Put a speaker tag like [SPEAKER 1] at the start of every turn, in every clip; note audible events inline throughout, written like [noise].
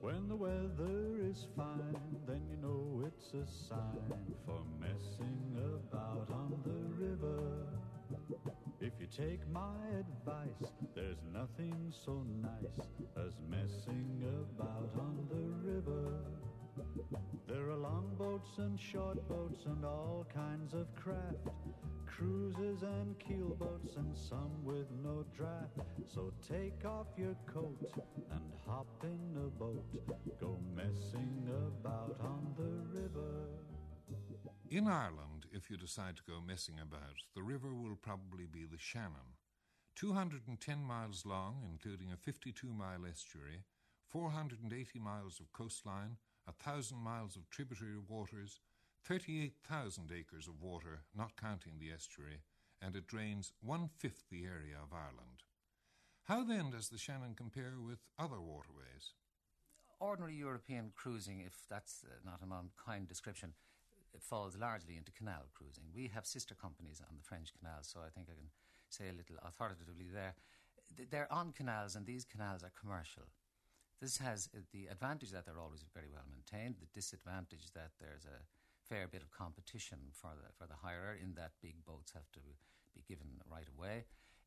[SPEAKER 1] When the weather is fine, then you know it's a sign for messing about on the river. If you take my advice, there's nothing so nice as messing about on the river. There are long boats and short boats and all kinds of craft, cruises and keelboats and some with no draft. So take off your coat and hop in a boat, go messing about on the river.
[SPEAKER 2] In Ireland, if you decide to go messing about, the river will probably be the Shannon. 210 miles long, including a 52 mile estuary, 480 miles of coastline, a thousand miles of tributary waters, 38,000 acres of water, not counting the estuary, and it drains one fifth the area of Ireland. How then does the Shannon compare with other waterways?
[SPEAKER 3] Ordinary European cruising, if that's uh, not an unkind description, falls largely into canal cruising. We have sister companies on the French canals, so I think I can say a little authoritatively there. They're on canals, and these canals are commercial. This has the advantage that they're always very well maintained, the disadvantage that there's a fair bit of competition for the for the hirer in that big boats have to be given right away.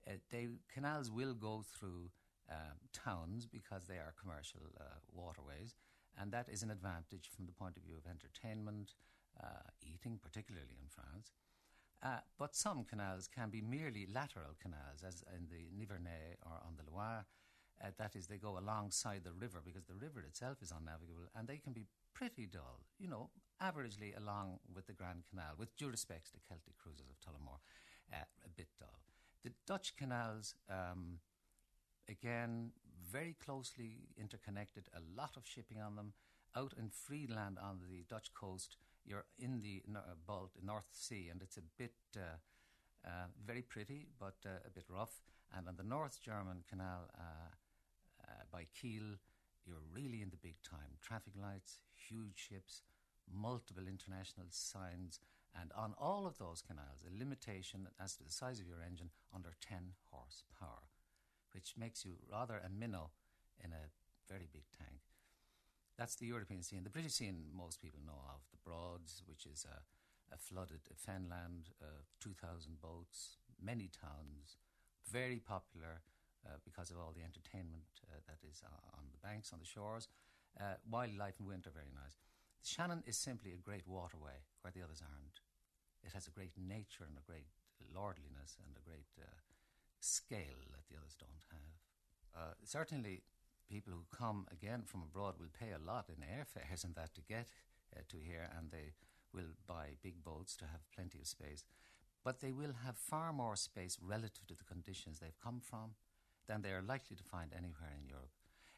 [SPEAKER 3] Uh, they canals will go through um, towns because they are commercial uh, waterways, and that is an advantage from the point of view of entertainment, uh, eating, particularly in France. Uh, but some canals can be merely lateral canals, as in the Nivernais or on the Loire. Uh, that is, they go alongside the river because the river itself is unnavigable and they can be pretty dull, you know, averagely along with the Grand Canal, with due respect to Celtic cruises of Tullamore, uh, a bit dull. The Dutch canals, um, again, very closely interconnected, a lot of shipping on them. Out in Friesland on the Dutch coast, you're in the uh, North Sea, and it's a bit. Uh, uh, very pretty, but uh, a bit rough. And on the North German Canal, uh, by Kiel, you're really in the big time. Traffic lights, huge ships, multiple international signs, and on all of those canals, a limitation as to the size of your engine under 10 horsepower, which makes you rather a minnow in a very big tank. That's the European scene. The British scene, most people know of. The Broads, which is a, a flooded Fenland, uh, 2,000 boats, many towns, very popular uh, because of all the entertainment uh, that is on the banks, on the shores. Uh, wildlife in winter, very nice. The Shannon is simply a great waterway where the others aren't. It has a great nature and a great lordliness and a great uh, scale that the others don't have. Uh, certainly, people who come again from abroad will pay a lot in airfares and that to get uh, to here, and they will buy big boats to have plenty of space. But they will have far more space relative to the conditions they've come from than they are likely to find anywhere in Europe.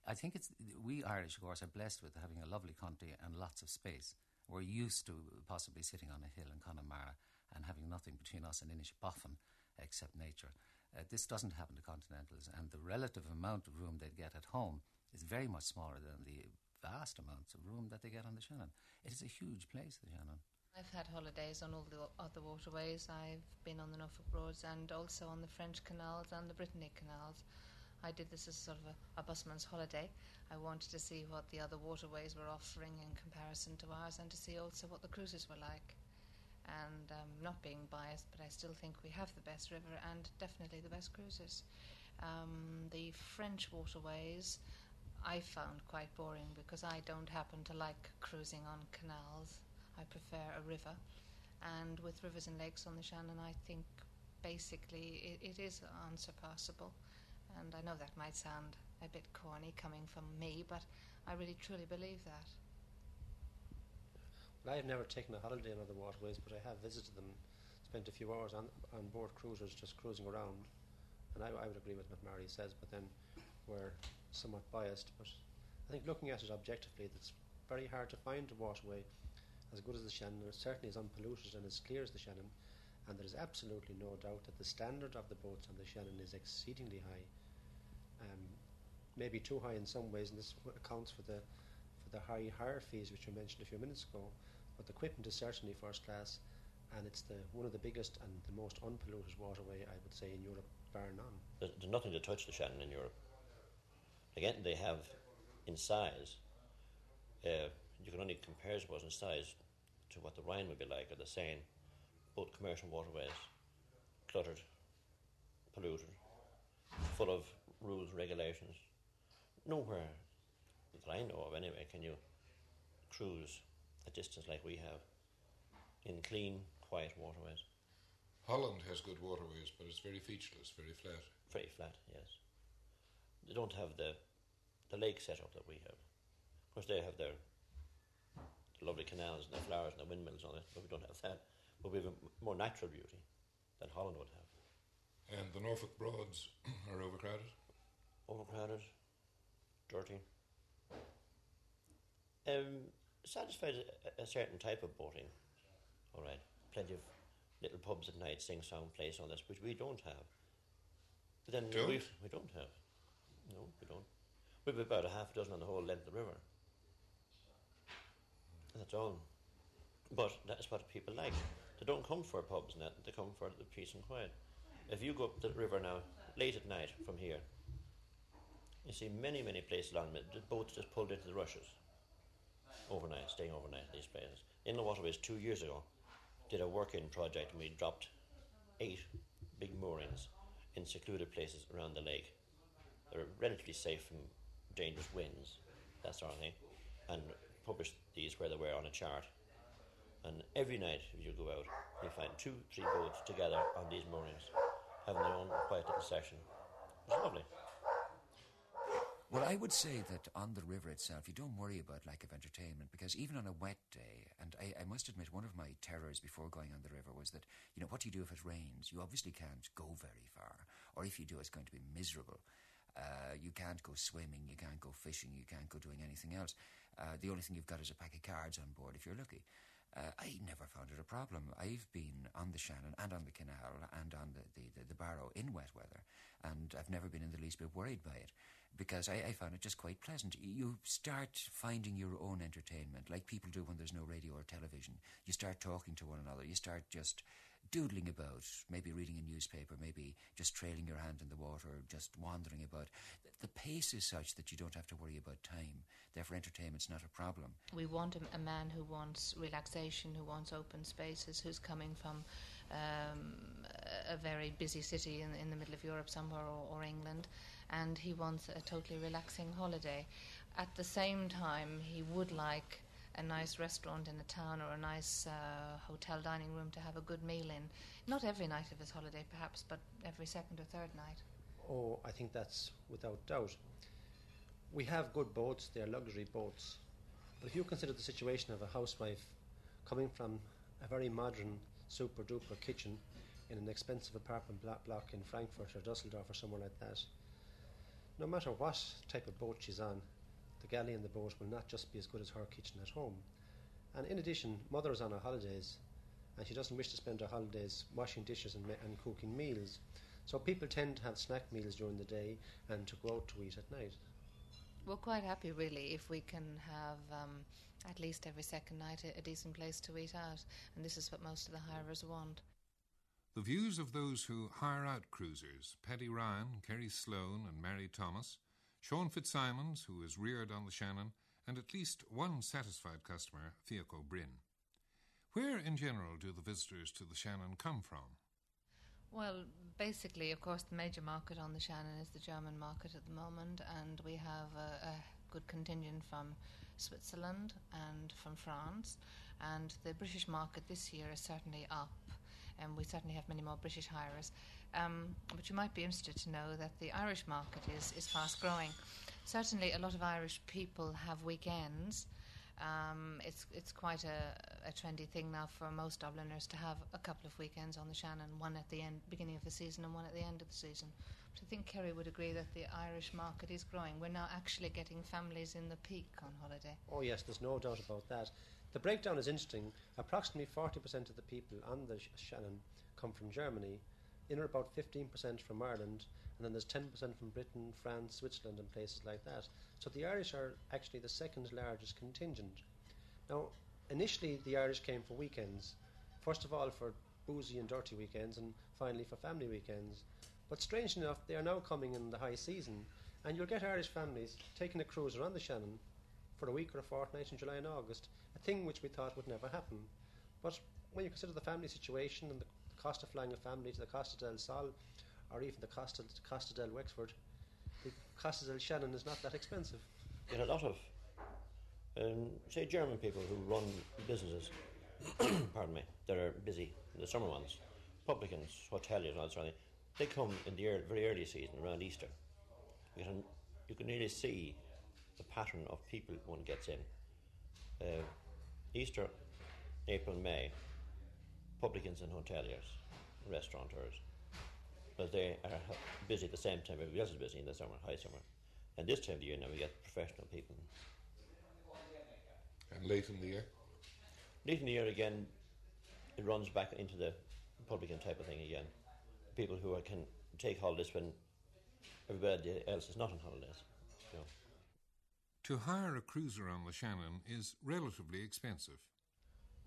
[SPEAKER 3] I think it's we Irish, of course, are blessed with having a lovely country and lots of space. We're used to possibly sitting on a hill in Connemara and having nothing between us and Inishbofin except nature. Uh, this doesn't happen to continentals, and the relative amount of room they get at home is very much smaller than the vast amounts of room that they get on the Shannon. It is a huge place, the Shannon.
[SPEAKER 4] I've had holidays on all the other waterways. I've been on the Norfolk Broads and also on the French canals and the Brittany canals. I did this as sort of a, a busman's holiday. I wanted to see what the other waterways were offering in comparison to ours and to see also what the cruises were like. And um, not being biased, but I still think we have the best river and definitely the best cruises. Um, the French waterways I found quite boring because I don't happen to like cruising on canals. I prefer a river. And with rivers and lakes on the Shannon, I think basically it, it is unsurpassable. And I know that might sound a bit corny coming from me, but I really truly believe that.
[SPEAKER 5] Well, I have never taken a holiday on other waterways, but I have visited them, spent a few hours on, on board cruisers just cruising around. And I, I would agree with what Mary says, but then we're somewhat biased. But I think looking at it objectively, it's very hard to find a waterway as good as the Shannon, or certainly as unpolluted and as clear as the Shannon. And there is absolutely no doubt that the standard of the boats on the Shannon is exceedingly high. Um, maybe too high in some ways, and this accounts for the for the high hire fees which you mentioned a few minutes ago. But the equipment is certainly first class, and it's the one of the biggest and the most unpolluted waterway I would say in Europe, bar none.
[SPEAKER 6] There's, there's nothing to touch the Shannon in Europe. again, they have in size, uh, you can only compare, I suppose, in size to what the Rhine would be like or the Seine, both commercial waterways, cluttered, polluted, full of rules, regulations. Nowhere that I know of, anyway, can you cruise a distance like we have in clean, quiet waterways.
[SPEAKER 2] Holland has good waterways, but it's very featureless, very flat.
[SPEAKER 6] Very flat, yes. They don't have the the lake setup that we have. Of course, they have their lovely canals and the flowers and the windmills on it, but we don't have that. But we have a more natural beauty than Holland would have.
[SPEAKER 2] And the Norfolk Broads [clears throat] are overcrowded?
[SPEAKER 6] Overcrowded, dirty. Um, satisfied a, a certain type of boating. All right, plenty of little pubs at night, sing song place, all this, which we don't have. But then
[SPEAKER 2] Don't?
[SPEAKER 6] we we don't have. No, we don't. We've about a half a dozen on the whole length of the river. That's all. But that's what people like. They don't come for pubs and that, they come for the peace and quiet. If you go up the river now, late at night from here, you see many, many places along the boats just pulled into the rushes overnight, staying overnight at these places. Inland Waterways two years ago did a work-in project and we dropped eight big moorings in secluded places around the lake. They're relatively safe from dangerous winds, that sort of thing, and published these where they were on a chart. And every night, if you go out, you find two, three boats together on these moorings, having their own quiet little session. It's lovely.
[SPEAKER 7] Well, I would say that on the river itself, you don't worry about lack of entertainment because even on a wet day, and I, I must admit, one of my terrors before going on the river was that, you know, what do you do if it rains? You obviously can't go very far, or if you do, it's going to be miserable. Uh, you can't go swimming, you can't go fishing, you can't go doing anything else. Uh, the only thing you've got is a pack of cards on board if you're lucky. Uh, I never found it a problem. I've been on the Shannon and on the canal and on the, the, the, the Barrow in wet weather, and I've never been in the least bit worried by it because I, I found it just quite pleasant. You start finding your own entertainment, like people do when there's no radio or television. You start talking to one another. You start just doodling about, maybe reading a newspaper, maybe just trailing your hand in the water, just wandering about. The- pace is such that you don't have to worry about time. Therefore, entertainment's not a problem.
[SPEAKER 4] We want a, man who wants relaxation, who wants open spaces, who's coming from um, a a very busy city in, in the middle of Europe somewhere or, or England, and he wants a totally relaxing holiday. At the same time, he would like a nice restaurant in the town or a nice uh, hotel dining room to have a good meal in. Not every night of his holiday, perhaps, but every second or third night.
[SPEAKER 5] Oh, I think that's without doubt. We have good boats, they're luxury boats. But if you consider the situation of a housewife coming from a very modern, super duper kitchen in an expensive apartment blo- block in Frankfurt or Dusseldorf or somewhere like that, no matter what type of boat she's on, the galley in the boat will not just be as good as her kitchen at home. And in addition, mother is on her holidays and she doesn't wish to spend her holidays washing dishes and, ma- and cooking meals. So people tend to have snack meals during the day and to go out to eat at night.
[SPEAKER 4] We're quite happy, really, if we can have um, at least every second night a, a decent place to eat out, and this is what most of the hirers want.
[SPEAKER 2] The views of those who hire out cruisers Paddy Ryan, Kerry Sloan, and Mary Thomas, Sean Fitzsimons, who is reared on the Shannon, and at least one satisfied customer, Fiaco Brin. Where, in general, do the visitors to the Shannon come from?
[SPEAKER 4] Well, basically, of course, the major market on the Shannon is the German market at the moment, and we have a, a good contingent from Switzerland and from France. And the British market this year is certainly up, and we certainly have many more British hirers. Um, but you might be interested to know that the Irish market is, is fast growing. Certainly, a lot of Irish people have weekends. Um, it's it's quite a, a trendy thing now for most Dubliners to have a couple of weekends on the Shannon, one at the end, beginning of the season, and one at the end of the season. But I think Kerry would agree that the Irish market is growing. We're now actually getting families in the peak on holiday.
[SPEAKER 5] Oh, yes, there's no doubt about that. The breakdown is interesting. Approximately 40% of the people on the Shannon come from Germany, in or about 15% from Ireland, and then there's 10% from Britain, France, Switzerland, and places like that. So the Irish are actually the second largest contingent. Now, initially the Irish came for weekends. First of all, for boozy and dirty weekends, and finally for family weekends. But strange enough, they are now coming in the high season, And you'll get Irish families taking a cruise around the Shannon for a week or a fortnight in July and August, a thing which we thought would never happen. But when you consider the family situation and the cost of flying a family to the Costa del Sol or even the Costa, Costa del Wexford, the Costa del Shannon is not that expensive.
[SPEAKER 6] Get a lot of, um, say, German people who run businesses, [coughs] pardon me, that are busy in the summer months, publicans, hoteliers, and all that sort of thing, they come in the early, very early season around Easter. You can, you can really see the pattern of people one gets in. Uh, Easter, April, May, publicans and hoteliers, restaurateurs, but they are busy at the same time everybody else is busy in the summer, high summer. And this time of the year now we get professional people.
[SPEAKER 2] And late in the year?
[SPEAKER 6] Late in the year again, it runs back into the publican type of thing again. People who are, can take holidays when everybody else is not on holidays. You know.
[SPEAKER 2] To hire a cruiser on the Shannon is relatively expensive.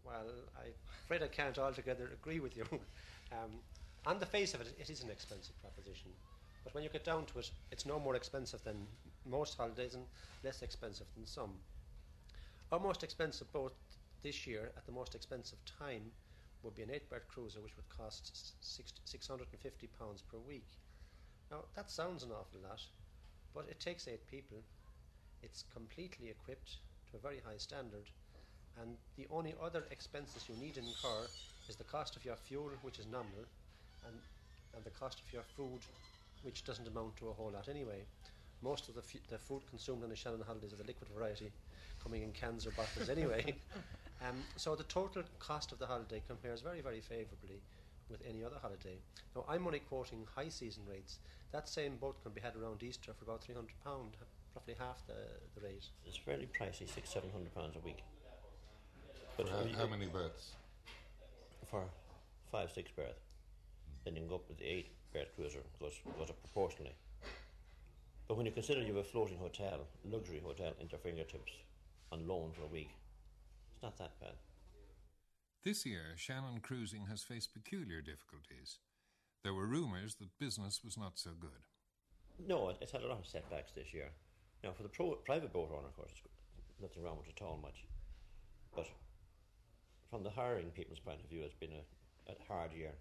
[SPEAKER 5] Well, I'm afraid I can't altogether agree with you. [laughs] um, on the face of it, it is an expensive proposition. But when you get down to it, it's no more expensive than most holidays and less expensive than some. Our most expensive boat this year, at the most expensive time, would be an eight berth cruiser, which would cost six, £650 per week. Now, that sounds an awful lot, but it takes eight people. It's completely equipped to a very high standard, and the only other expenses you need to incur is the cost of your fuel, which is nominal, and, and the cost of your food, which doesn't amount to a whole lot anyway. Most of the, f- the food consumed on the Shannon holidays are the liquid variety, coming in cans or bottles [laughs] anyway. um, so the total cost of the holiday compares very, very favourably with any other holiday. Now, I'm only quoting high season rates. That same boat can be had around Easter for about £300, roughly half the, the rate.
[SPEAKER 6] It's fairly pricey, six, seven hundred pounds a week. But
[SPEAKER 2] How, how many berths?
[SPEAKER 6] for five, six berth. Then you can go up with the eight berth cruiser, goes, goes up proportionally. But when you consider you have a floating hotel, luxury hotel, into your fingertips, on loan for a week, it's not that bad.
[SPEAKER 2] This year, Shannon Cruising has faced peculiar difficulties. There were rumours that business was not so good.
[SPEAKER 6] No, it's had a lot of setbacks this year. Now, for the pro, private boat owner, of course, it's nothing wrong with it at all much. But from the hiring people's point of view, it's been a, a hard year.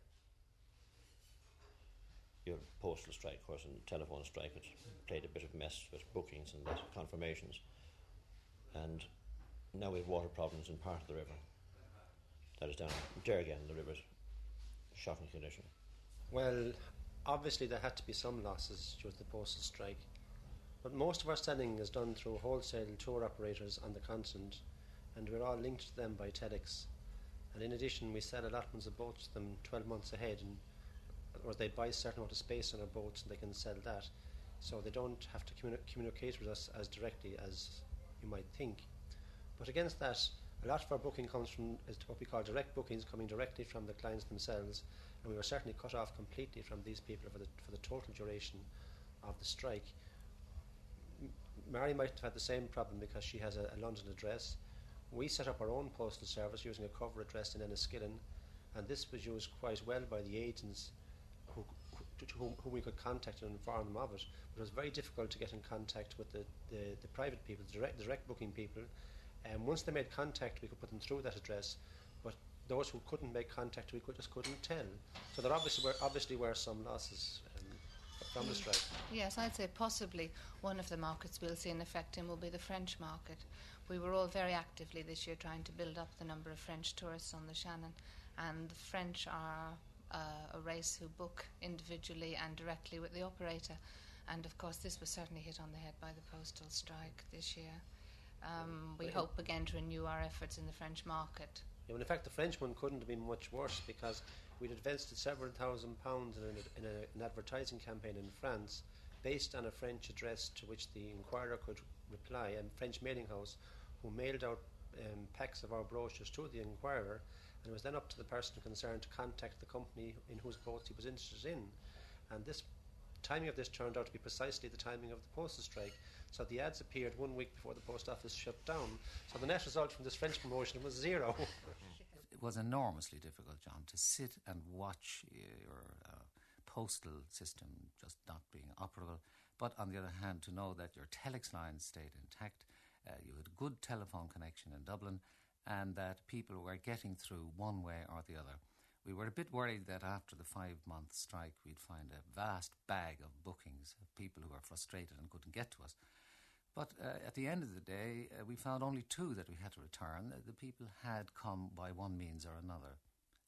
[SPEAKER 6] Your postal strike, of course, and telephone strike, which played a bit of mess with bookings and confirmations. And now we have water problems in part of the river. That is down there again, the river's shocking condition.
[SPEAKER 5] Well, obviously there had to be some losses due to the postal strike, but most of our selling is done through wholesale tour operators on the continent, and we're all linked to them by telex. And in addition, we sell allotments of boats to them 12 months ahead, and or they buy a certain amount of space on our boats and they can sell that. So they don't have to communi- communicate with us as directly as you might think. But against that, a lot of our booking comes from what we call direct bookings coming directly from the clients themselves, and we were certainly cut off completely from these people for the, for the total duration of the strike. M- Mary might have had the same problem because she has a, a London address. We set up our own postal service using a cover address in Enniskillen, and this was used quite well by the agents who, to whom, whom we could contact and inform them of it. But it was very difficult to get in contact with the, the, the private people, the direct, direct booking people. And once they made contact, we could put them through that address. But those who couldn't make contact, we could, just couldn't tell. So there obviously were, obviously were some losses um, from the strike.
[SPEAKER 4] Yes, I'd say possibly one of the markets we'll see an effect in will be the French market. We were all very actively this year trying to build up the number of French tourists on the Shannon, and the French are uh, a race who book individually and directly with the operator. And of course, this was certainly hit on the head by the postal strike this year. Um, we hope again to renew our efforts in the French market.
[SPEAKER 5] Yeah, well, in fact, the French one couldn't have been much worse because we'd invested several thousand pounds in, a, in a, an advertising campaign in France based on a French address to which the inquirer could reply, a French mailing house who mailed out um, packs of our brochures to the inquirer, and it was then up to the person concerned to contact the company in whose boats he was interested in. And this timing of this turned out to be precisely the timing of the postal strike. So the ads appeared one week before the post office shut down. So the net result from this French promotion was zero. [laughs]
[SPEAKER 3] It was enormously difficult, John, to sit and watch uh, your uh, postal system just not being operable But on the other hand, to know that your telex lines stayed intact, uh, you had a good telephone connection in Dublin, and that people were getting through one way or the other. We were a bit worried that after the five month strike, we'd find a vast bag of bookings of people who were frustrated and couldn't get to us. But uh, at the end of the day, uh, we found only two that we had to return. The people had come by one means or another.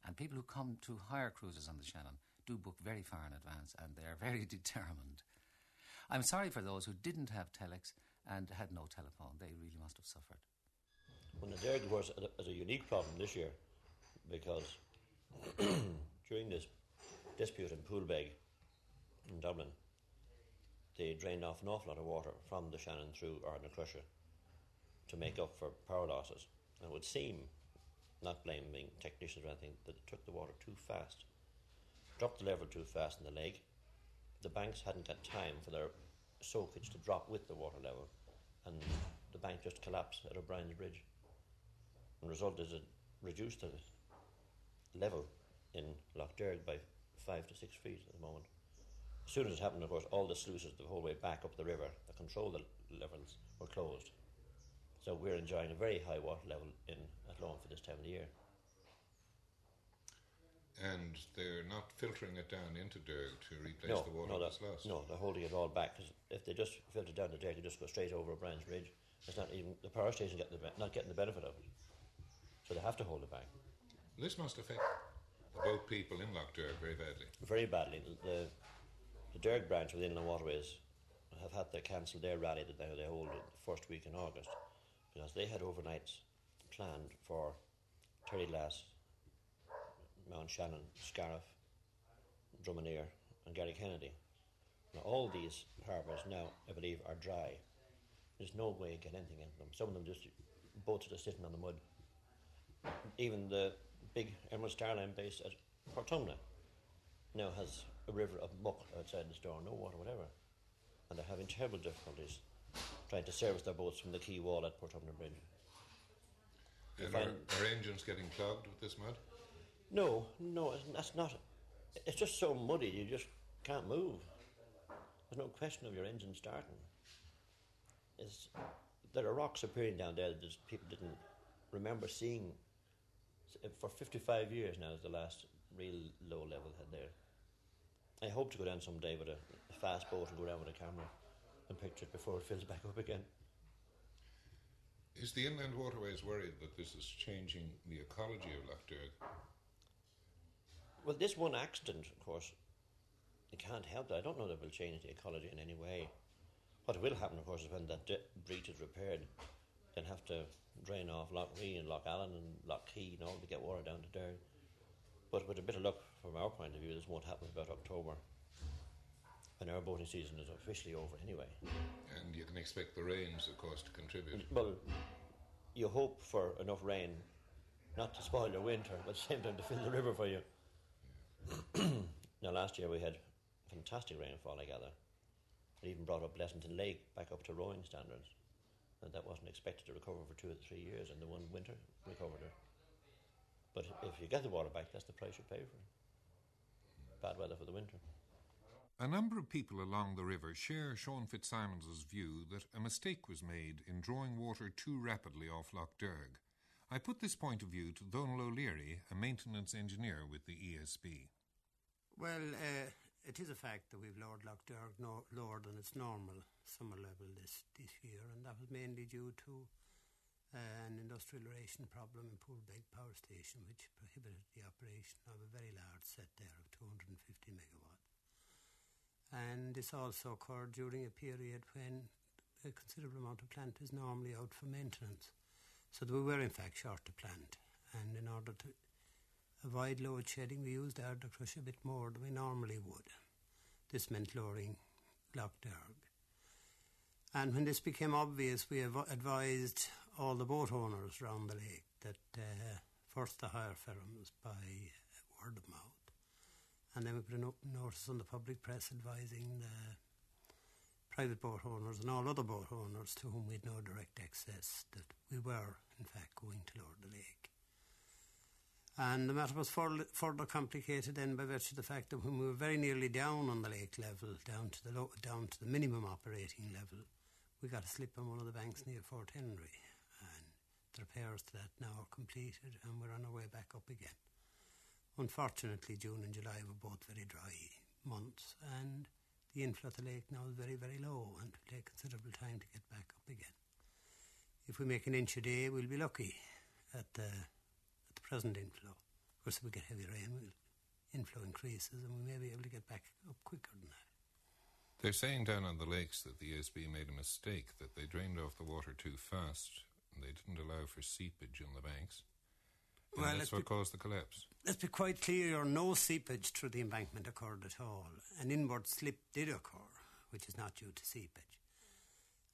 [SPEAKER 3] And people who come to hire cruises on the Shannon do book very far in advance and they're very [laughs] determined. I'm sorry for those who didn't have telex and had no telephone. They really must have suffered.
[SPEAKER 6] Well, the Derg was a, a unique problem this year because [clears throat] during this dispute in Poolbeg in Dublin, they drained off an awful lot of water from the Shannon through Ardnacrusha to make up for power losses. And it would seem, not blaming technicians or anything, that they took the water too fast, dropped the level too fast in the lake. The banks hadn't got time for their soakage to drop with the water level, and the bank just collapsed at O'Brien's Bridge. And result is it reduced the level in Lough Derg by five to six feet at the moment. As soon as it happened, of course, all the sluices the whole way back up the river that control the levels were closed. So we're enjoying a very high water level in at Athlone for this time of the year.
[SPEAKER 2] And they're not filtering it down into Derg to replace
[SPEAKER 6] no,
[SPEAKER 2] the water
[SPEAKER 6] no,
[SPEAKER 2] that's lost.
[SPEAKER 6] no, they're holding it all back because if they just filter down the Derg, they just go straight over O'Brien's Bridge. It's not even the power station getting the, not getting the benefit of it, so they have to hold it back.
[SPEAKER 2] This must affect the boat people in Lough Derg very badly.
[SPEAKER 6] Very badly. The, the Derg branch within the waterways have had to cancel their rally that they, they hold the first week in August because they had overnights planned for Terryglass, Mount Shannon, Scariff, Dromineer, and Garrykennedy. Now, all these harbours now, I believe, are dry. There's no way to get anything into them. Some of them just boats are just sitting on the mud. Even the big Emerald Starline base at Portumna now has a river of muck outside the store, no water, whatever. And they're having terrible difficulties trying to service their boats from the quay wall at Portumna Bridge.
[SPEAKER 2] And are, are engines getting clogged with this mud?
[SPEAKER 6] No, no, that's not. It's just so muddy, you just can't move. There's no question of your engine starting. It's, there are rocks appearing down there that people didn't remember seeing. For 55 years now is the last real low level head there. I hope to go down someday with a, fast boat and go down with a camera and picture it before it fills back up again.
[SPEAKER 2] Is the Inland Waterways worried that this is changing the ecology of Lough Derg?
[SPEAKER 6] Well, this one accident, of course, it can't help that. I don't know that it will change the ecology in any way. What will happen, of course, is when that breach is repaired, they'll have to drain off Lough Ree and Lough Allen and Lough Key and all to get water down to Derg. But with a bit of luck, from our point of view, this won't happen about October, when our boating season is officially over anyway.
[SPEAKER 2] And you can expect the rains, of course, to contribute.
[SPEAKER 6] Mm, well, you hope for enough rain not to spoil your winter, but at the same time to fill the river for you. [clears throat] now, last year we had fantastic rainfall, I gather. It even brought up Blessington Lake back up to rowing standards. And that wasn't expected to recover for two or three years, and the one winter recovered it. But if you get the water back, that's the price you pay for it. Bad weather for the winter.
[SPEAKER 2] A number of people along the river share Sean Fitzsimons' view that a mistake was made in drawing water too rapidly off Lough Derg. I put this point of view to Donal O'Leary, a maintenance engineer with the ESB.
[SPEAKER 8] Well, uh, it is a fact that we've lowered Lough Derg no, lower than its normal summer level this, this year, and that was mainly due to uh, an industrial ration problem in Poolbeg Power Station, which prohibited the operation of a very large set there of 250 megawatts. And this also occurred during a period when a considerable amount of plant is normally out for maintenance. So we were in fact short of plant, and in order to avoid load shedding, we used Ardnacrusha a bit more than we normally would. This meant lowering Lough Derg. And when this became obvious, we av- advised all the boat owners round the lake that uh, first the hire firms by word of mouth, and then we put a no- notice on the public press advising the private boat owners and all other boat owners to whom we had no direct access we were, in fact, going to lower the lake. And the matter was further complicated then by virtue of the fact that when we were very nearly down on the lake level, down to the low, down to the minimum operating level, we got a slip on one of the banks near Fort Henry, and the repairs to that now are completed, and we're on our way back up again. Unfortunately, June and July were both very dry months, and the inflow of the lake now is very, very low, and it will take considerable time to get back up again. If we make an inch a day, we'll be lucky at the at the present inflow. Of course, if we get heavy rain, we'll, inflow increases and we may be able to get back up quicker than that.
[SPEAKER 2] They're saying down on the lakes that the ESB made a mistake, that they drained off the water too fast and they didn't allow for seepage in the banks. And
[SPEAKER 8] well,
[SPEAKER 2] that's what be, caused the collapse.
[SPEAKER 8] Let's be quite clear no seepage through the embankment occurred at all. An inward slip did occur, which is not due to seepage.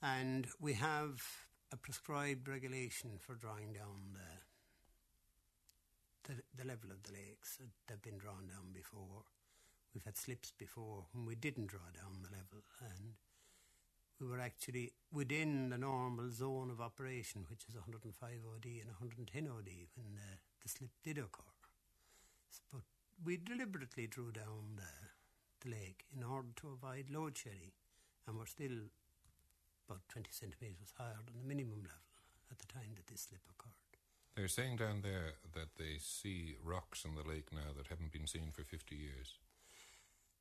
[SPEAKER 8] And we have a prescribed regulation for drawing down the the, the level of the lakes. They've been drawn down before. We've had slips before when we didn't draw down the level, and we were actually within the normal zone of operation, which is 105 OD and 110 OD, when the, the slip did occur. But we deliberately drew down the, the lake in order to avoid load shedding, and we're still about 20 centimetres higher than the minimum level at the time that this slip occurred.
[SPEAKER 2] They're saying down there that they see rocks in the lake now that haven't been seen for 50 years.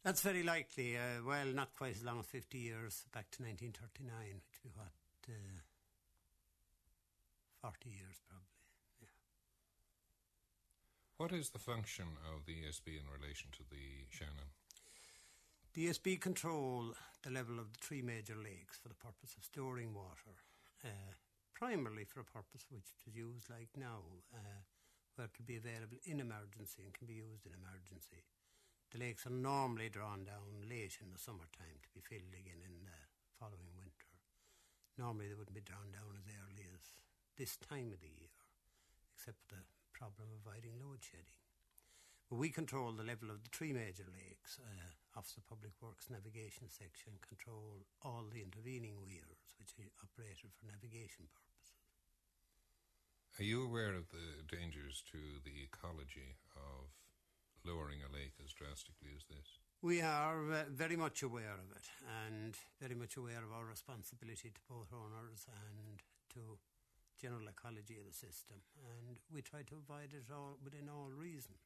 [SPEAKER 8] That's very likely. Uh, well, not quite as long as 50 years, back to 1939, which would be what, uh, 40 years probably. Yeah.
[SPEAKER 2] What is the function of the ESB in relation to the Shannon?
[SPEAKER 8] ESB control the level of the three major lakes for the purpose of storing water. Uh, primarily for a purpose which it is used like now, uh, where it can be available in emergency and can be used in emergency. The lakes are normally drawn down late in the summertime to be filled again in the following winter. Normally they wouldn't be drawn down as early as this time of the year, except for the problem of avoiding load shedding. We control the level of the three major lakes. Uh, Office of Public Works Navigation Section control all the intervening weirs which are operated for navigation purposes.
[SPEAKER 2] Are you aware of the dangers to the ecology of lowering a lake as drastically as this?
[SPEAKER 8] We are uh, very much aware of it and very much aware of our responsibility to both owners and to general ecology of the system. And we try to avoid it all within all reason.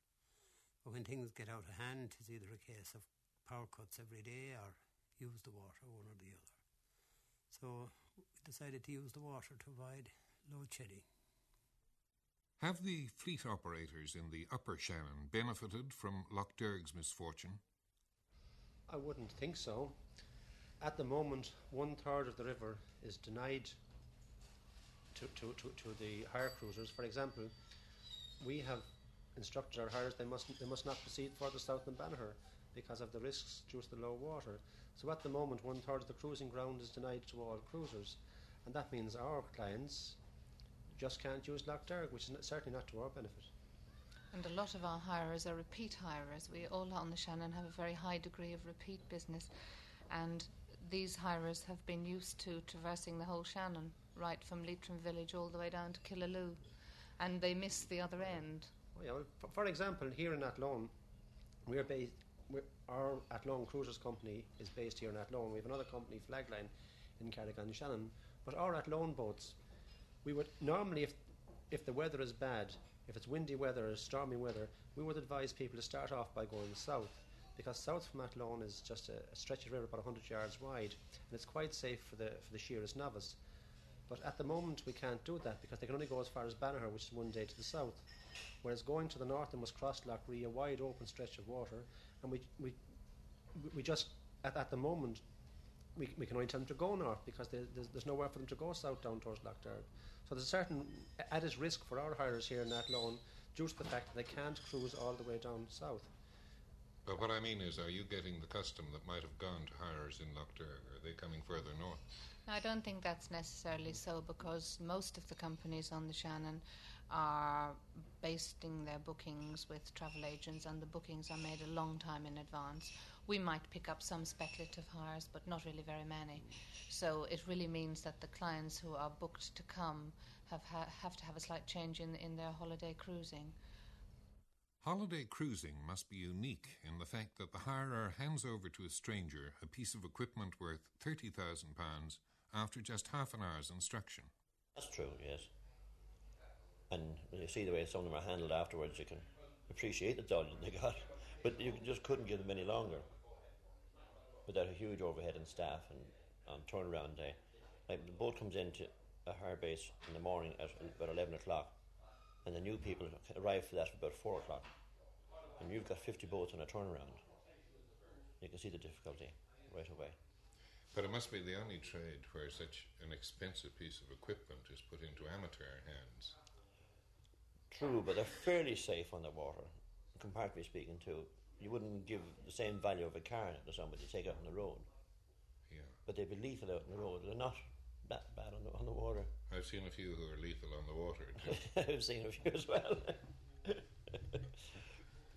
[SPEAKER 8] But when things get out of hand, it's either a case of power cuts every day or use the water, one or the other. So we decided to use the water to avoid load shedding.
[SPEAKER 2] Have the fleet operators in the Upper Shannon benefited from Lough Derg's misfortune?
[SPEAKER 5] I wouldn't think so. At the moment, one third of the river is denied to, to, to, to the hire cruisers. For example, we have instructed our hires they must, they must not proceed further south than Banagher because of the risks due to the low water. So at the moment, one third of the cruising ground is denied to all cruisers, and that means our clients just can't use Lough Derg, which is certainly not to our benefit.
[SPEAKER 4] And a lot of our hirers are repeat hirers. We all on the Shannon have a very high degree of repeat business, and these hirers have been used to traversing the whole Shannon, right from Leitrim village all the way down to Killaloe, and they miss the other end.
[SPEAKER 5] Well, yeah, for, for, example, here in Athlone, we're based. We're, our Athlone Cruisers Company is based here in Athlone. We have another company, Flagline, in Carrick-on Shannon. But our Athlone boats we would normally, if if the weather is bad, if it's windy weather or stormy weather, we would advise people to start off by going south, because south from Athlone is just a, a stretch of river about 100 yards wide, and it's quite safe for the for the shearers novice. But at the moment, we can't do that because they can only go as far as Banagher, which is one day to the south. Whereas going to the north, they must cross Lough Ree, a wide open stretch of water, and we we we just at, at the moment we, we can only tell them to go north because they, there's, there's nowhere for them to go south down towards Lough Derg. So there's a certain added risk for our hires here in Athlone due to the fact that they can't cruise all the way down south.
[SPEAKER 2] But what I mean is, are you getting the custom that might have gone to hires in Lough Derg? Are they coming further north?
[SPEAKER 4] No, I don't think that's necessarily so because most of the companies on the Shannon are basing their bookings with travel agents and the bookings are made a long time in advance. We might pick up some speculative hires, but not really very many. So it really means that the clients who are booked to come have ha- have to have a slight change in in their holiday cruising.
[SPEAKER 2] Holiday cruising must be unique in the fact that the hirer hands over to a stranger a piece of equipment worth £30,000 after just half an hour's instruction.
[SPEAKER 6] That's true, yes. When you see the way some of them are handled afterwards, you can appreciate the dodge they got. [laughs] But you just couldn't give them any longer without a huge overhead and staff and on turnaround day. Like the boat comes into a hire base in the morning at about 11 o'clock, and the new people arrive for that at about 4 o'clock. And you've got 50 boats on a turnaround. You can see the difficulty right away.
[SPEAKER 2] But it must be the only trade where such an expensive piece of equipment is put into amateur hands.
[SPEAKER 6] True, but they're fairly safe on the water, comparatively speaking, too. You wouldn't give the same value of a car to somebody to take out on the road.
[SPEAKER 2] Yeah.
[SPEAKER 6] But they'd be lethal out on the road. They're not that bad on the, on the water.
[SPEAKER 2] I've seen a few who are lethal on the water. [laughs]
[SPEAKER 6] I've seen a few as well. [laughs]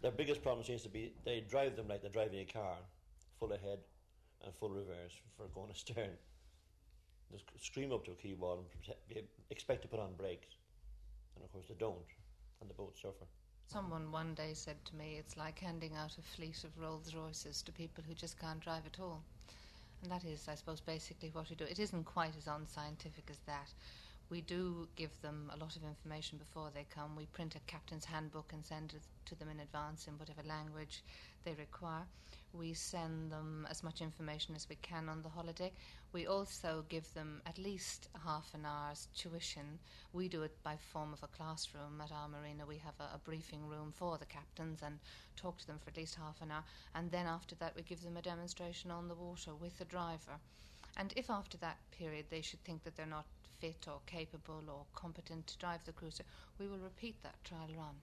[SPEAKER 6] Their biggest problem seems to be they drive them like they're driving a car, full ahead and full reverse for going astern. They scream up to a quay wall and expect to put on brakes, and of course they don't, and the.
[SPEAKER 4] Someone one day said to me, it's like handing out a fleet of Rolls Royces to people who just can't drive at all. And that is, I suppose, basically what we do. It isn't quite as unscientific as that. We do give them a lot of information before they come. We print a captain's handbook and send it to them in advance in whatever language they require. We send them as much information as we can on the holiday. We also give them at least half an hour's tuition. We do it by form of a classroom at our marina. We have a, a briefing room for the captains and talk to them for at least half an hour. And then after that, we give them a demonstration on the water with the driver. And if after that period they should think that they're not fit or capable or competent to drive the cruiser, we will repeat that trial run.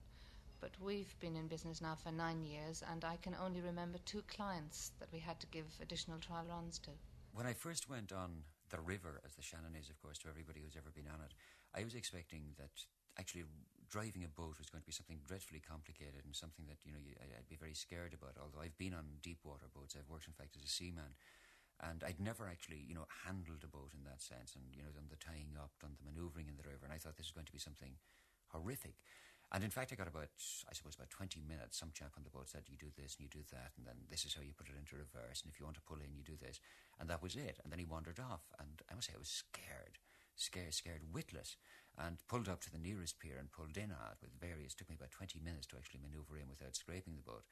[SPEAKER 4] But we've been in business now for nine years, and I can only remember two clients that we had to give additional trial runs to.
[SPEAKER 7] When I first went on the river, as the Shannon is, of course, to everybody who's ever been on it, I was expecting that actually driving a boat was going to be something dreadfully complicated and something that you know you, I'd be very scared about. Although I've been on deep water boats, I've worked in fact as a seaman, and I'd never actually you know handled a boat in that sense, and you know done the tying up, done the manoeuvring in the river, and I thought this is going to be something horrific. And in fact, I got about, I suppose, about 20 minutes. Some chap on the boat said, You do this and you do that, and then this is how you put it into reverse. And if you want to pull in, you do this. And that was it. And then he wandered off. And I must say, I was scared, scared, scared, witless, and pulled up to the nearest pier and pulled in on it with various. took me about 20 minutes to actually maneuver in without scraping the boat.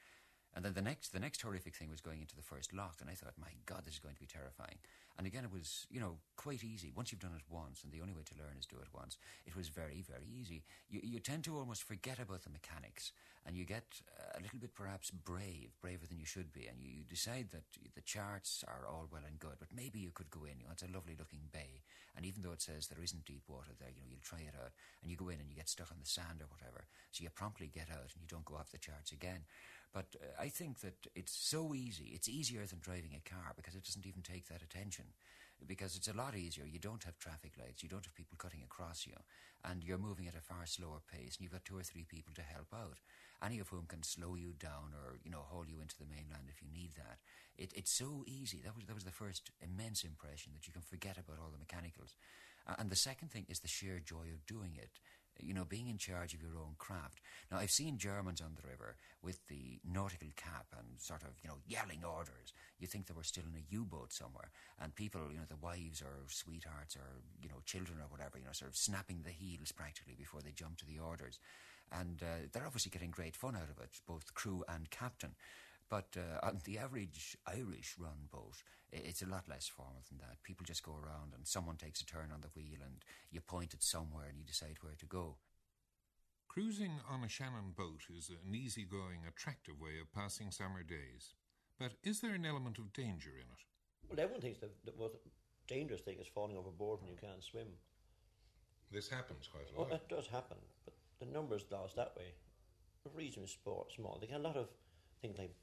[SPEAKER 7] And then the next, the next horrific thing was going into the first lock, and I thought, my God, this is going to be terrifying. And again, it was, you know, quite easy. Once you've done it once, and the only way to learn is do it once, it was very, very easy. You, you tend to almost forget about the mechanics, and you get a little bit perhaps brave, braver than you should be, and you, you decide that the charts are all well and good, but maybe you could go in. You know, it's a lovely looking bay, and even though it says there isn't deep water there, you know, you'll try it out, and you go in and you get stuck on the sand or whatever, so you promptly get out and you don't go off the charts again. But uh, I think that it's so easy. It's easier than driving a car because it doesn't even take that attention. Because it's a lot easier. You don't have traffic lights. You don't have people cutting across you. And you're moving at a far slower pace. And you've got two or three people to help out. Any of whom can slow you down or, you know, haul you into the mainland if you need that. It, it's so easy. That was, that was the first immense impression that you can forget about all the mechanicals. Uh, and the second thing is the sheer joy of doing it you know, being in charge of your own craft. Now, I've seen Germans on the river with the nautical cap and sort of, you know, yelling orders. You think they were still in a U-boat somewhere, and people, you know, the wives or sweethearts or you know, children or whatever, you know, sort of snapping the heels practically before they jump to the orders, and uh, they're obviously getting great fun out of it, both crew and captain. But uh, on the average Irish run boat, it's a lot less formal than that. People just go around and someone takes a turn on the wheel and you point it somewhere and you decide where to go.
[SPEAKER 2] Cruising on a Shannon boat is an easygoing, attractive way of passing summer days. But is there an element of danger in it?
[SPEAKER 6] Well, everyone thinks that the most dangerous thing is falling overboard when you can't swim.
[SPEAKER 2] This happens quite a
[SPEAKER 6] Well,
[SPEAKER 2] lot.
[SPEAKER 6] it does happen, but the numbers lost that way are reasonably spo- small. They get a lot of things like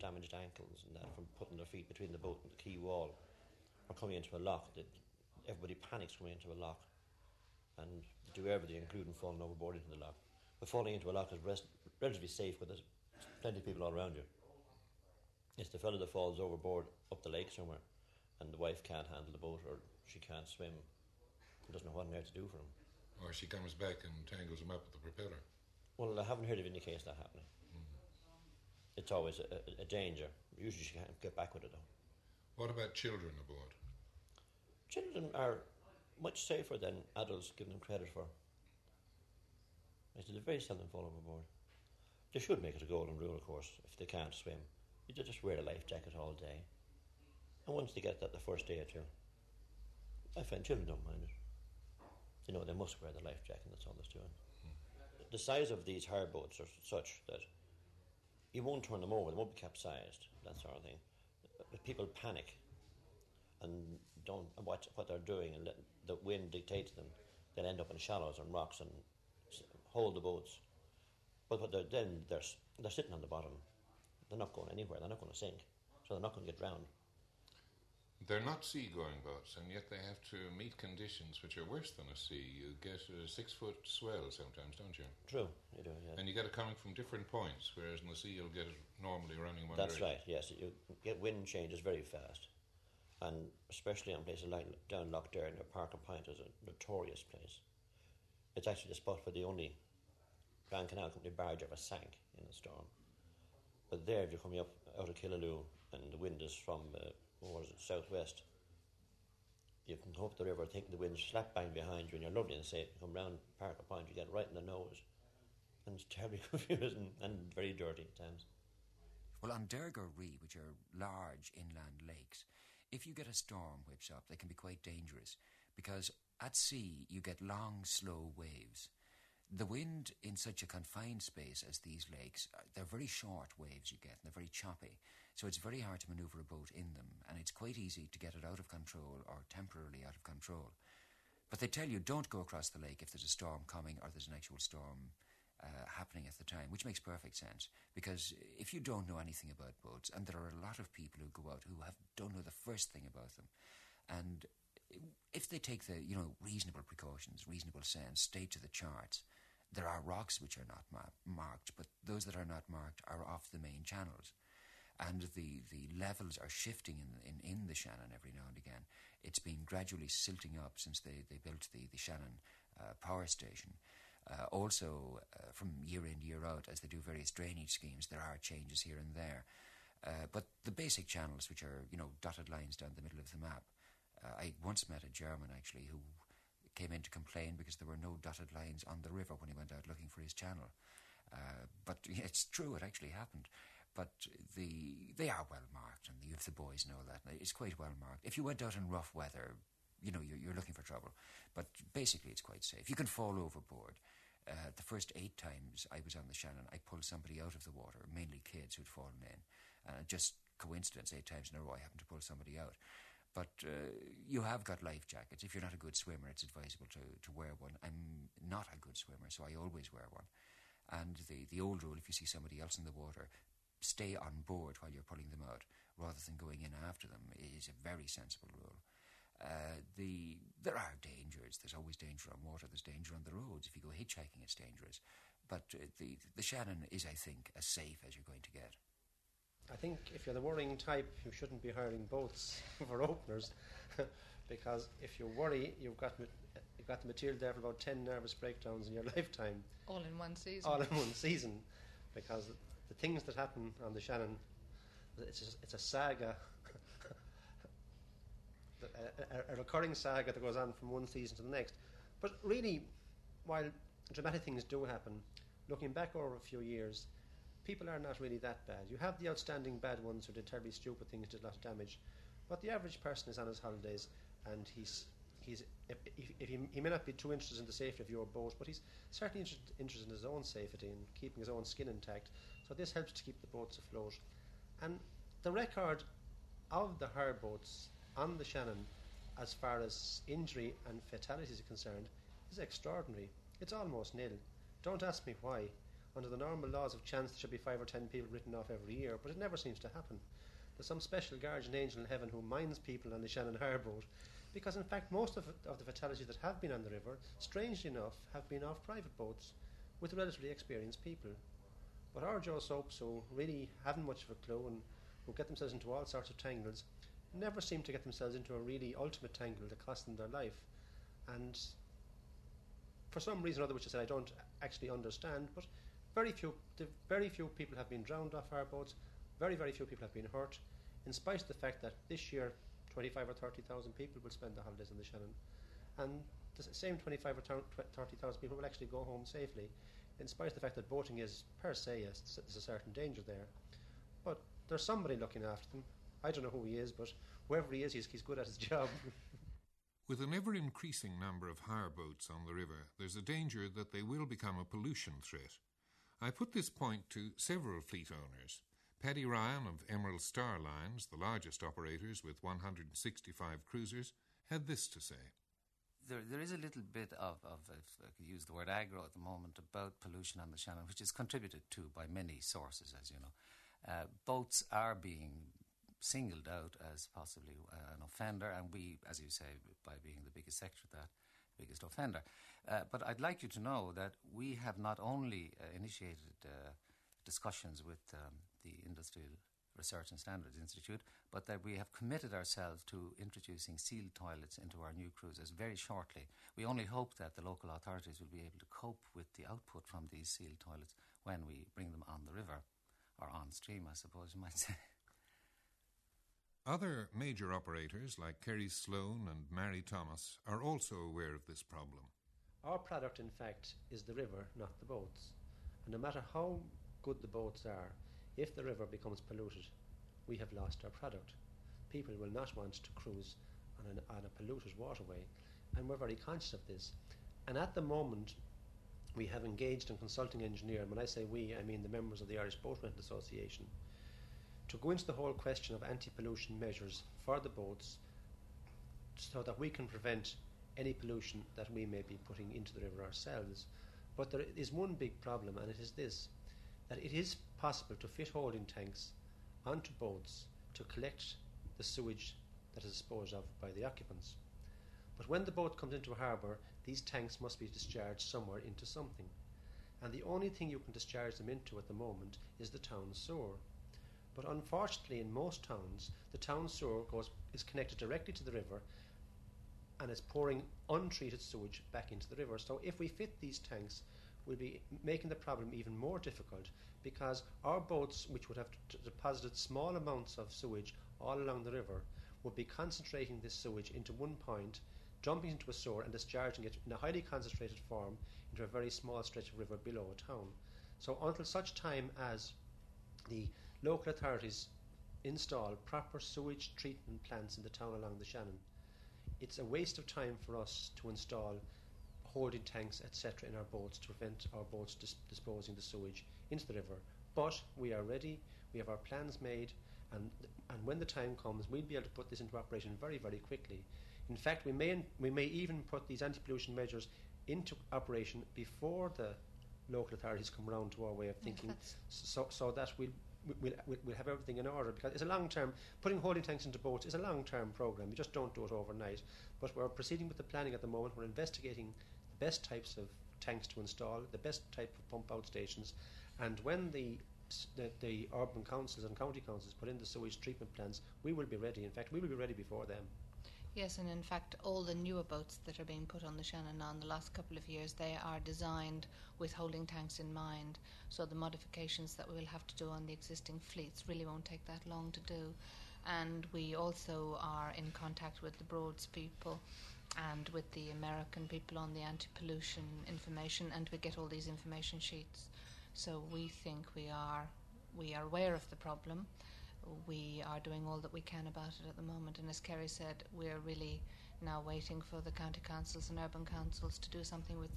[SPEAKER 6] damaged ankles and that from putting their feet between the boat and the quay wall or coming into a lock. That everybody panics coming into a lock and do everything, including falling overboard into the lock. But falling into a lock is res- relatively safe because there's plenty of people all around you. It's the fellow that falls overboard up the lake somewhere and the wife can't handle the boat or she can't swim and doesn't know what on earth to do for him.
[SPEAKER 2] Or she comes back and tangles him up with the propeller.
[SPEAKER 6] Well, I haven't heard of any case that happening. It's always a, a, danger. Usually, you can't get back with it though.
[SPEAKER 2] What about children aboard?
[SPEAKER 6] Children are much safer than adults give them credit for. They very seldom fall overboard. They should make it a golden rule, of course, if they can't swim. You just wear a life jacket all day. And once they get that the first day or two, I find children don't mind it. You know, they must wear the life jacket, that's all they're doing. Hmm. The size of these hire boats are such that you won't turn them over, they won't be capsized, that sort of thing. If people panic and don't watch what they're doing and let the wind dictate them, they'll end up in shallows and rocks and hold the boats. But what they're, then they're, they're sitting on the bottom. They're not going anywhere, they're not going to sink, so they're not going to get drowned.
[SPEAKER 2] They're not seagoing boats, and yet they have to meet conditions which are worse than a sea. You get a six foot swell sometimes, don't you?
[SPEAKER 6] True, you do, yeah.
[SPEAKER 2] And you get it coming from different points, whereas in the sea you'll get it normally running one
[SPEAKER 6] That's
[SPEAKER 2] direction.
[SPEAKER 6] right, yes. You get wind changes very fast. And especially on places like down Lough Derg or Parker Point is a notorious place. It's actually the spot where the only Grand Canal Company barge ever sank in a storm. But there, if you're coming up out of Killaloe and the wind is from, uh, what was it, southwest, you can hope the river, think the wind slap bang behind you and you're lovely and. You come round Parker Point, you get right in the nose. And it's [laughs] terribly confusing and very dirty at times.
[SPEAKER 7] Well, on Derg or Ree, which are large inland lakes, if you get a storm whips up, they can be quite dangerous because at sea you get long, slow waves. The wind in such a confined space as these lakes, uh, they're very short waves you get, and they're very choppy. So it's very hard to maneuver a boat in them, and it's quite easy to get it out of control or temporarily out of control. But they tell you don't go across the lake if there's a storm coming or there's an actual storm uh, happening at the time, which makes perfect sense. Because if you don't know anything about boats, and there are a lot of people who go out who have don't know the first thing about them, and if they take the you know reasonable precautions, reasonable sense, stay to the charts, there are rocks which are not ma- marked, but those that are not marked are off the main channels. And the, the levels are shifting in, in, in the Shannon every now and again. It's been gradually silting up since they, they built the, the Shannon uh, power station. Uh, also, uh, from year in, year out, as they do various drainage schemes, there are changes here and there. Uh, but the basic channels, which are, you know, dotted lines down the middle of the map, uh, I once met a German, actually, who came in to complain because there were no dotted lines on the river when he went out looking for his channel. Uh, but [laughs] it's true, it actually happened. But the they are well marked, and the, if the boys know that, it's quite well marked. If you went out in rough weather, you know, you're, you're looking for trouble. But basically, it's quite safe. You can fall overboard. Uh, the first eight times I was on the Shannon, I pulled somebody out of the water, mainly kids who'd fallen in. Uh, just coincidence, eight times in a row, I happened to pull somebody out. But uh, you have got life jackets. If you're not a good swimmer, it's advisable to, to wear one. I'm not a good swimmer, so I always wear one. And the, the old rule, if you see somebody else in the water, stay on board while you're pulling them out rather than going in after them is a very sensible rule. Uh, the there are dangers. There's always danger on water. There's danger on the roads. If you go hitchhiking, it's dangerous. But uh, the the Shannon is, I think, as safe as you're going to get.
[SPEAKER 5] I think if you're the worrying type, you shouldn't be hiring boats [laughs] for openers, [laughs] because if you worry, you've got you've got the material there for about ten nervous breakdowns in your [laughs] lifetime,
[SPEAKER 4] All in one season.
[SPEAKER 5] all in one season, because the things that happen on the Shannon, it's a, it's a saga, [laughs] a, a, recurring saga that goes on from one season to the next. But really, while dramatic things do happen, looking back over a few years, people are not really that bad. You have the outstanding bad ones who did terribly stupid things, did a lot of damage, but the average person is on his holidays and he's he's if, if, he, he may not be too interested in the safety of your boat, but he's certainly interested in his own safety and keeping his own skin intact. So this helps to keep the boats afloat. And the record of the hire boats on the Shannon, as far as injury and fatalities are concerned, is extraordinary. It's almost nil. Don't ask me why. Under the normal laws of chance, there should be five or ten people written off every year, but it never seems to happen. There's some special guardian angel in heaven who minds people on the Shannon hire boat, because in fact, most of, of the fatalities that have been on the river, strangely enough, have been off private boats with relatively experienced people. But our Joe Soaps, so really haven't much of a clue and who get themselves into all sorts of tangles, never seem to get themselves into a really ultimate tangle that costs them their life. And for some reason or other, which I said I don't actually understand, but very few, very few people have been drowned off our boats. Very, very few people have been hurt, in spite of the fact that this year, 25 or 30,000 people will spend the holidays in the Shannon, and the same 25 or 30,000 people will actually go home safely, in spite of the fact that boating is per se yes, there's a certain danger there. But there's somebody looking after them. I don't know who he is, but whoever he is, he's, he's good at his job. [laughs]
[SPEAKER 2] With an ever increasing number of hire boats on the river, there's a danger that they will become a pollution threat. I put this point to several fleet owners. Paddy Ryan of Emerald Star Lines, the largest operators with 165 cruisers, had this to say.
[SPEAKER 3] There, there is a little bit of, of, if I could use the word aggro at the moment, about pollution on the Shannon, which is contributed to by many sources, as you know. Uh, boats are being singled out as possibly uh, an offender, and we, as you say, by being the biggest sector of that, biggest offender. Uh, but I'd like you to know that we have not only uh, initiated uh, discussions with um, the Industrial Research and Standards Institute, but that we have committed ourselves to introducing sealed toilets into our new cruises very shortly. We only hope that the local authorities will be able to cope with the output from these sealed toilets when we bring them on the river, or on stream, I suppose you might [laughs] say.
[SPEAKER 2] Other major operators like Kerry Sloan and Mary Thomas are also aware of this problem.
[SPEAKER 5] Our product, in fact, is the river, not the boats. And no matter how good the boats are, if the river becomes polluted, we have lost our product. People will not want to cruise on, an, on a polluted waterway, and we're very conscious of this. And at the moment, we have engaged a consulting engineer, and when I say we, I mean the members of the Irish Boat Rental Association, to go into the whole question of anti pollution measures for the boats so that we can prevent any pollution that we may be putting into the river ourselves. But there is one big problem, and it is this that it is possible to fit holding tanks onto boats to collect the sewage that is disposed of by the occupants. But when the boat comes into a harbour, these tanks must be discharged somewhere into something. And the only thing you can discharge them into at the moment is the town sewer. But unfortunately, in most towns, the town sewer goes, is connected directly to the river and is pouring untreated sewage back into the river. So if we fit these tanks will be making the problem even more difficult because our boats, which would have t- deposited small amounts of sewage all along the river, would be concentrating this sewage into one point, dumping it into a sewer, and discharging it in a highly concentrated form into a very small stretch of river below a town. So, until such time as the local authorities install proper sewage treatment plants in the town along the Shannon, it's a waste of time for us to install holding tanks, etc., in our boats to prevent our boats dis- disposing the sewage into the river. But we are ready, we have our plans made, and, and when the time comes, we'll be able to put this into operation very, very quickly. In fact, we may, we may even put these anti pollution measures into operation before the local authorities come around to our way of thinking, so, so that we'll, we'll, we'll, we'll have everything in order because it's a long term putting holding tanks into boats is a long term program you just don't do it overnight but we're proceeding with the planning at the moment we're investigating best types of tanks to install, the best type of pump out stations, and when the the, the urban councils and county councils put in the sewage treatment plants, we will be ready. In fact, we will be ready before them.
[SPEAKER 4] Yes, and in fact, all the newer boats that are being put on the Shannon in the last couple of years, they are designed with holding tanks in mind. So the modifications that we will have to do on the existing fleets really won't take that long to do. And we also are in contact with the Broads people and with the American people on the anti-pollution information, and we get all these information sheets. So we think we are we are aware of the problem. We are doing all that we can about it at the moment, and as Kerry said, we're really now waiting for the county councils and urban councils to do something with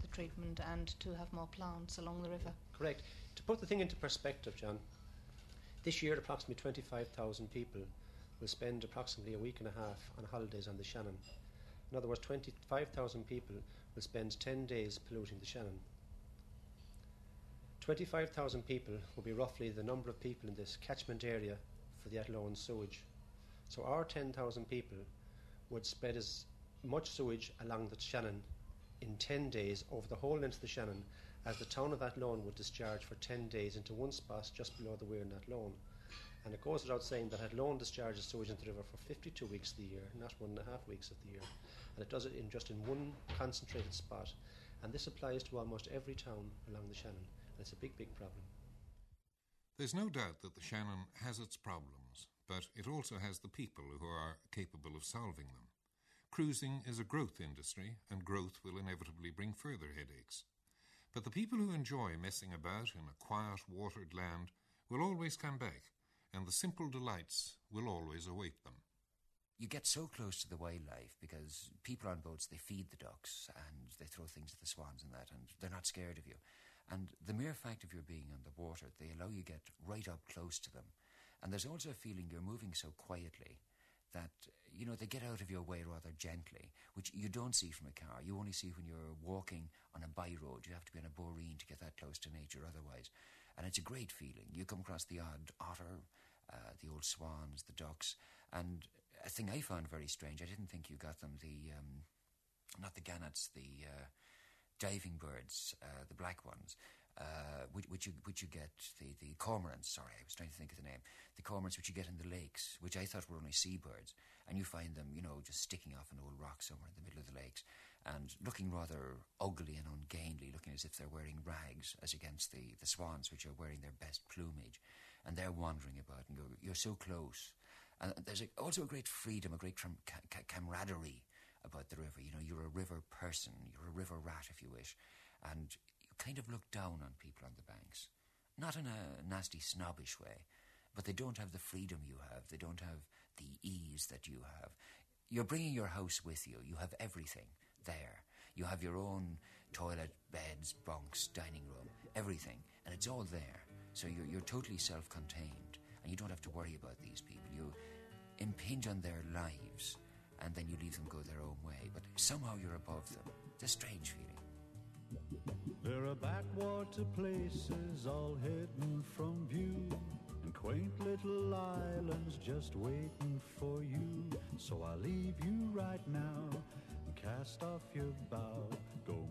[SPEAKER 4] the treatment and to have more plants along the river.
[SPEAKER 5] Correct. To put the thing into perspective, John, this year approximately 25,000 people will spend approximately a week and a half on holidays on the Shannon. In other words, 25,000 people will spend 10 days polluting the Shannon. 25,000 people will be roughly the number of people in this catchment area for the Athlone sewage. So our 10,000 people would spread as much sewage along the Shannon in 10 days over the whole length of the Shannon as the town of Athlone would discharge for 10 days into one spot just below the weir in Athlone. And it goes without saying that Athlone discharges sewage into the river for 52 weeks of the year, not one and a half weeks of the year and it does it in just in one concentrated spot. And this applies to almost every town along the Shannon. And it's a big, big problem.
[SPEAKER 2] There's no doubt that the Shannon has its problems, but it also has the people who are capable of solving them. Cruising is a growth industry, and growth will inevitably bring further headaches. But the people who enjoy messing about in a quiet, watered land will always come back, and the simple delights will always await them.
[SPEAKER 7] You get so close to the wildlife because people on boats they feed the ducks and they throw things at the swans and that, and they're not scared of you. And the mere fact of your being on the water, they allow you to get right up close to them. And there's also a feeling you're moving so quietly that you know they get out of your way rather gently, which you don't see from a car. You only see when you're walking on a by road. You have to be on a boreen to get that close to nature otherwise. And it's a great feeling. You come across the odd otter, uh, the old swans, the ducks, and a thing I found very strange. I didn't think you got them. The um, not the gannets, the uh, diving birds, uh, the black ones uh, which, which, you which you get the the cormorants. Sorry, I was trying to think of the name. The cormorants which you get in the lakes, which I thought were only seabirds, and you find them, you know, just sticking off an old rock somewhere in the middle of the lakes, and looking rather ugly and ungainly, looking as if they're wearing rags, as against the the swans, which are wearing their best plumage, and they're wandering about, and you're you're so close. And there's a, also a great freedom, a great camaraderie about the river. You know, you're a river person, you're a river rat, if you wish, and you kind of look down on people on the banks. Not in a nasty, snobbish way, but they don't have the freedom you have. They don't have the ease that you have. You're bringing your house with you. You have everything there. You have your own toilet, beds, bunks, dining room, everything, and it's all there. So you're, you're totally self contained, and you don't have to worry about these people. You impinge on their lives, and then you leave them go their own way, but somehow you're above them. It's a strange feeling.
[SPEAKER 1] There are backwater places all hidden from view, and quaint little islands just waiting for you. So I leave you right now and cast off your bow. Go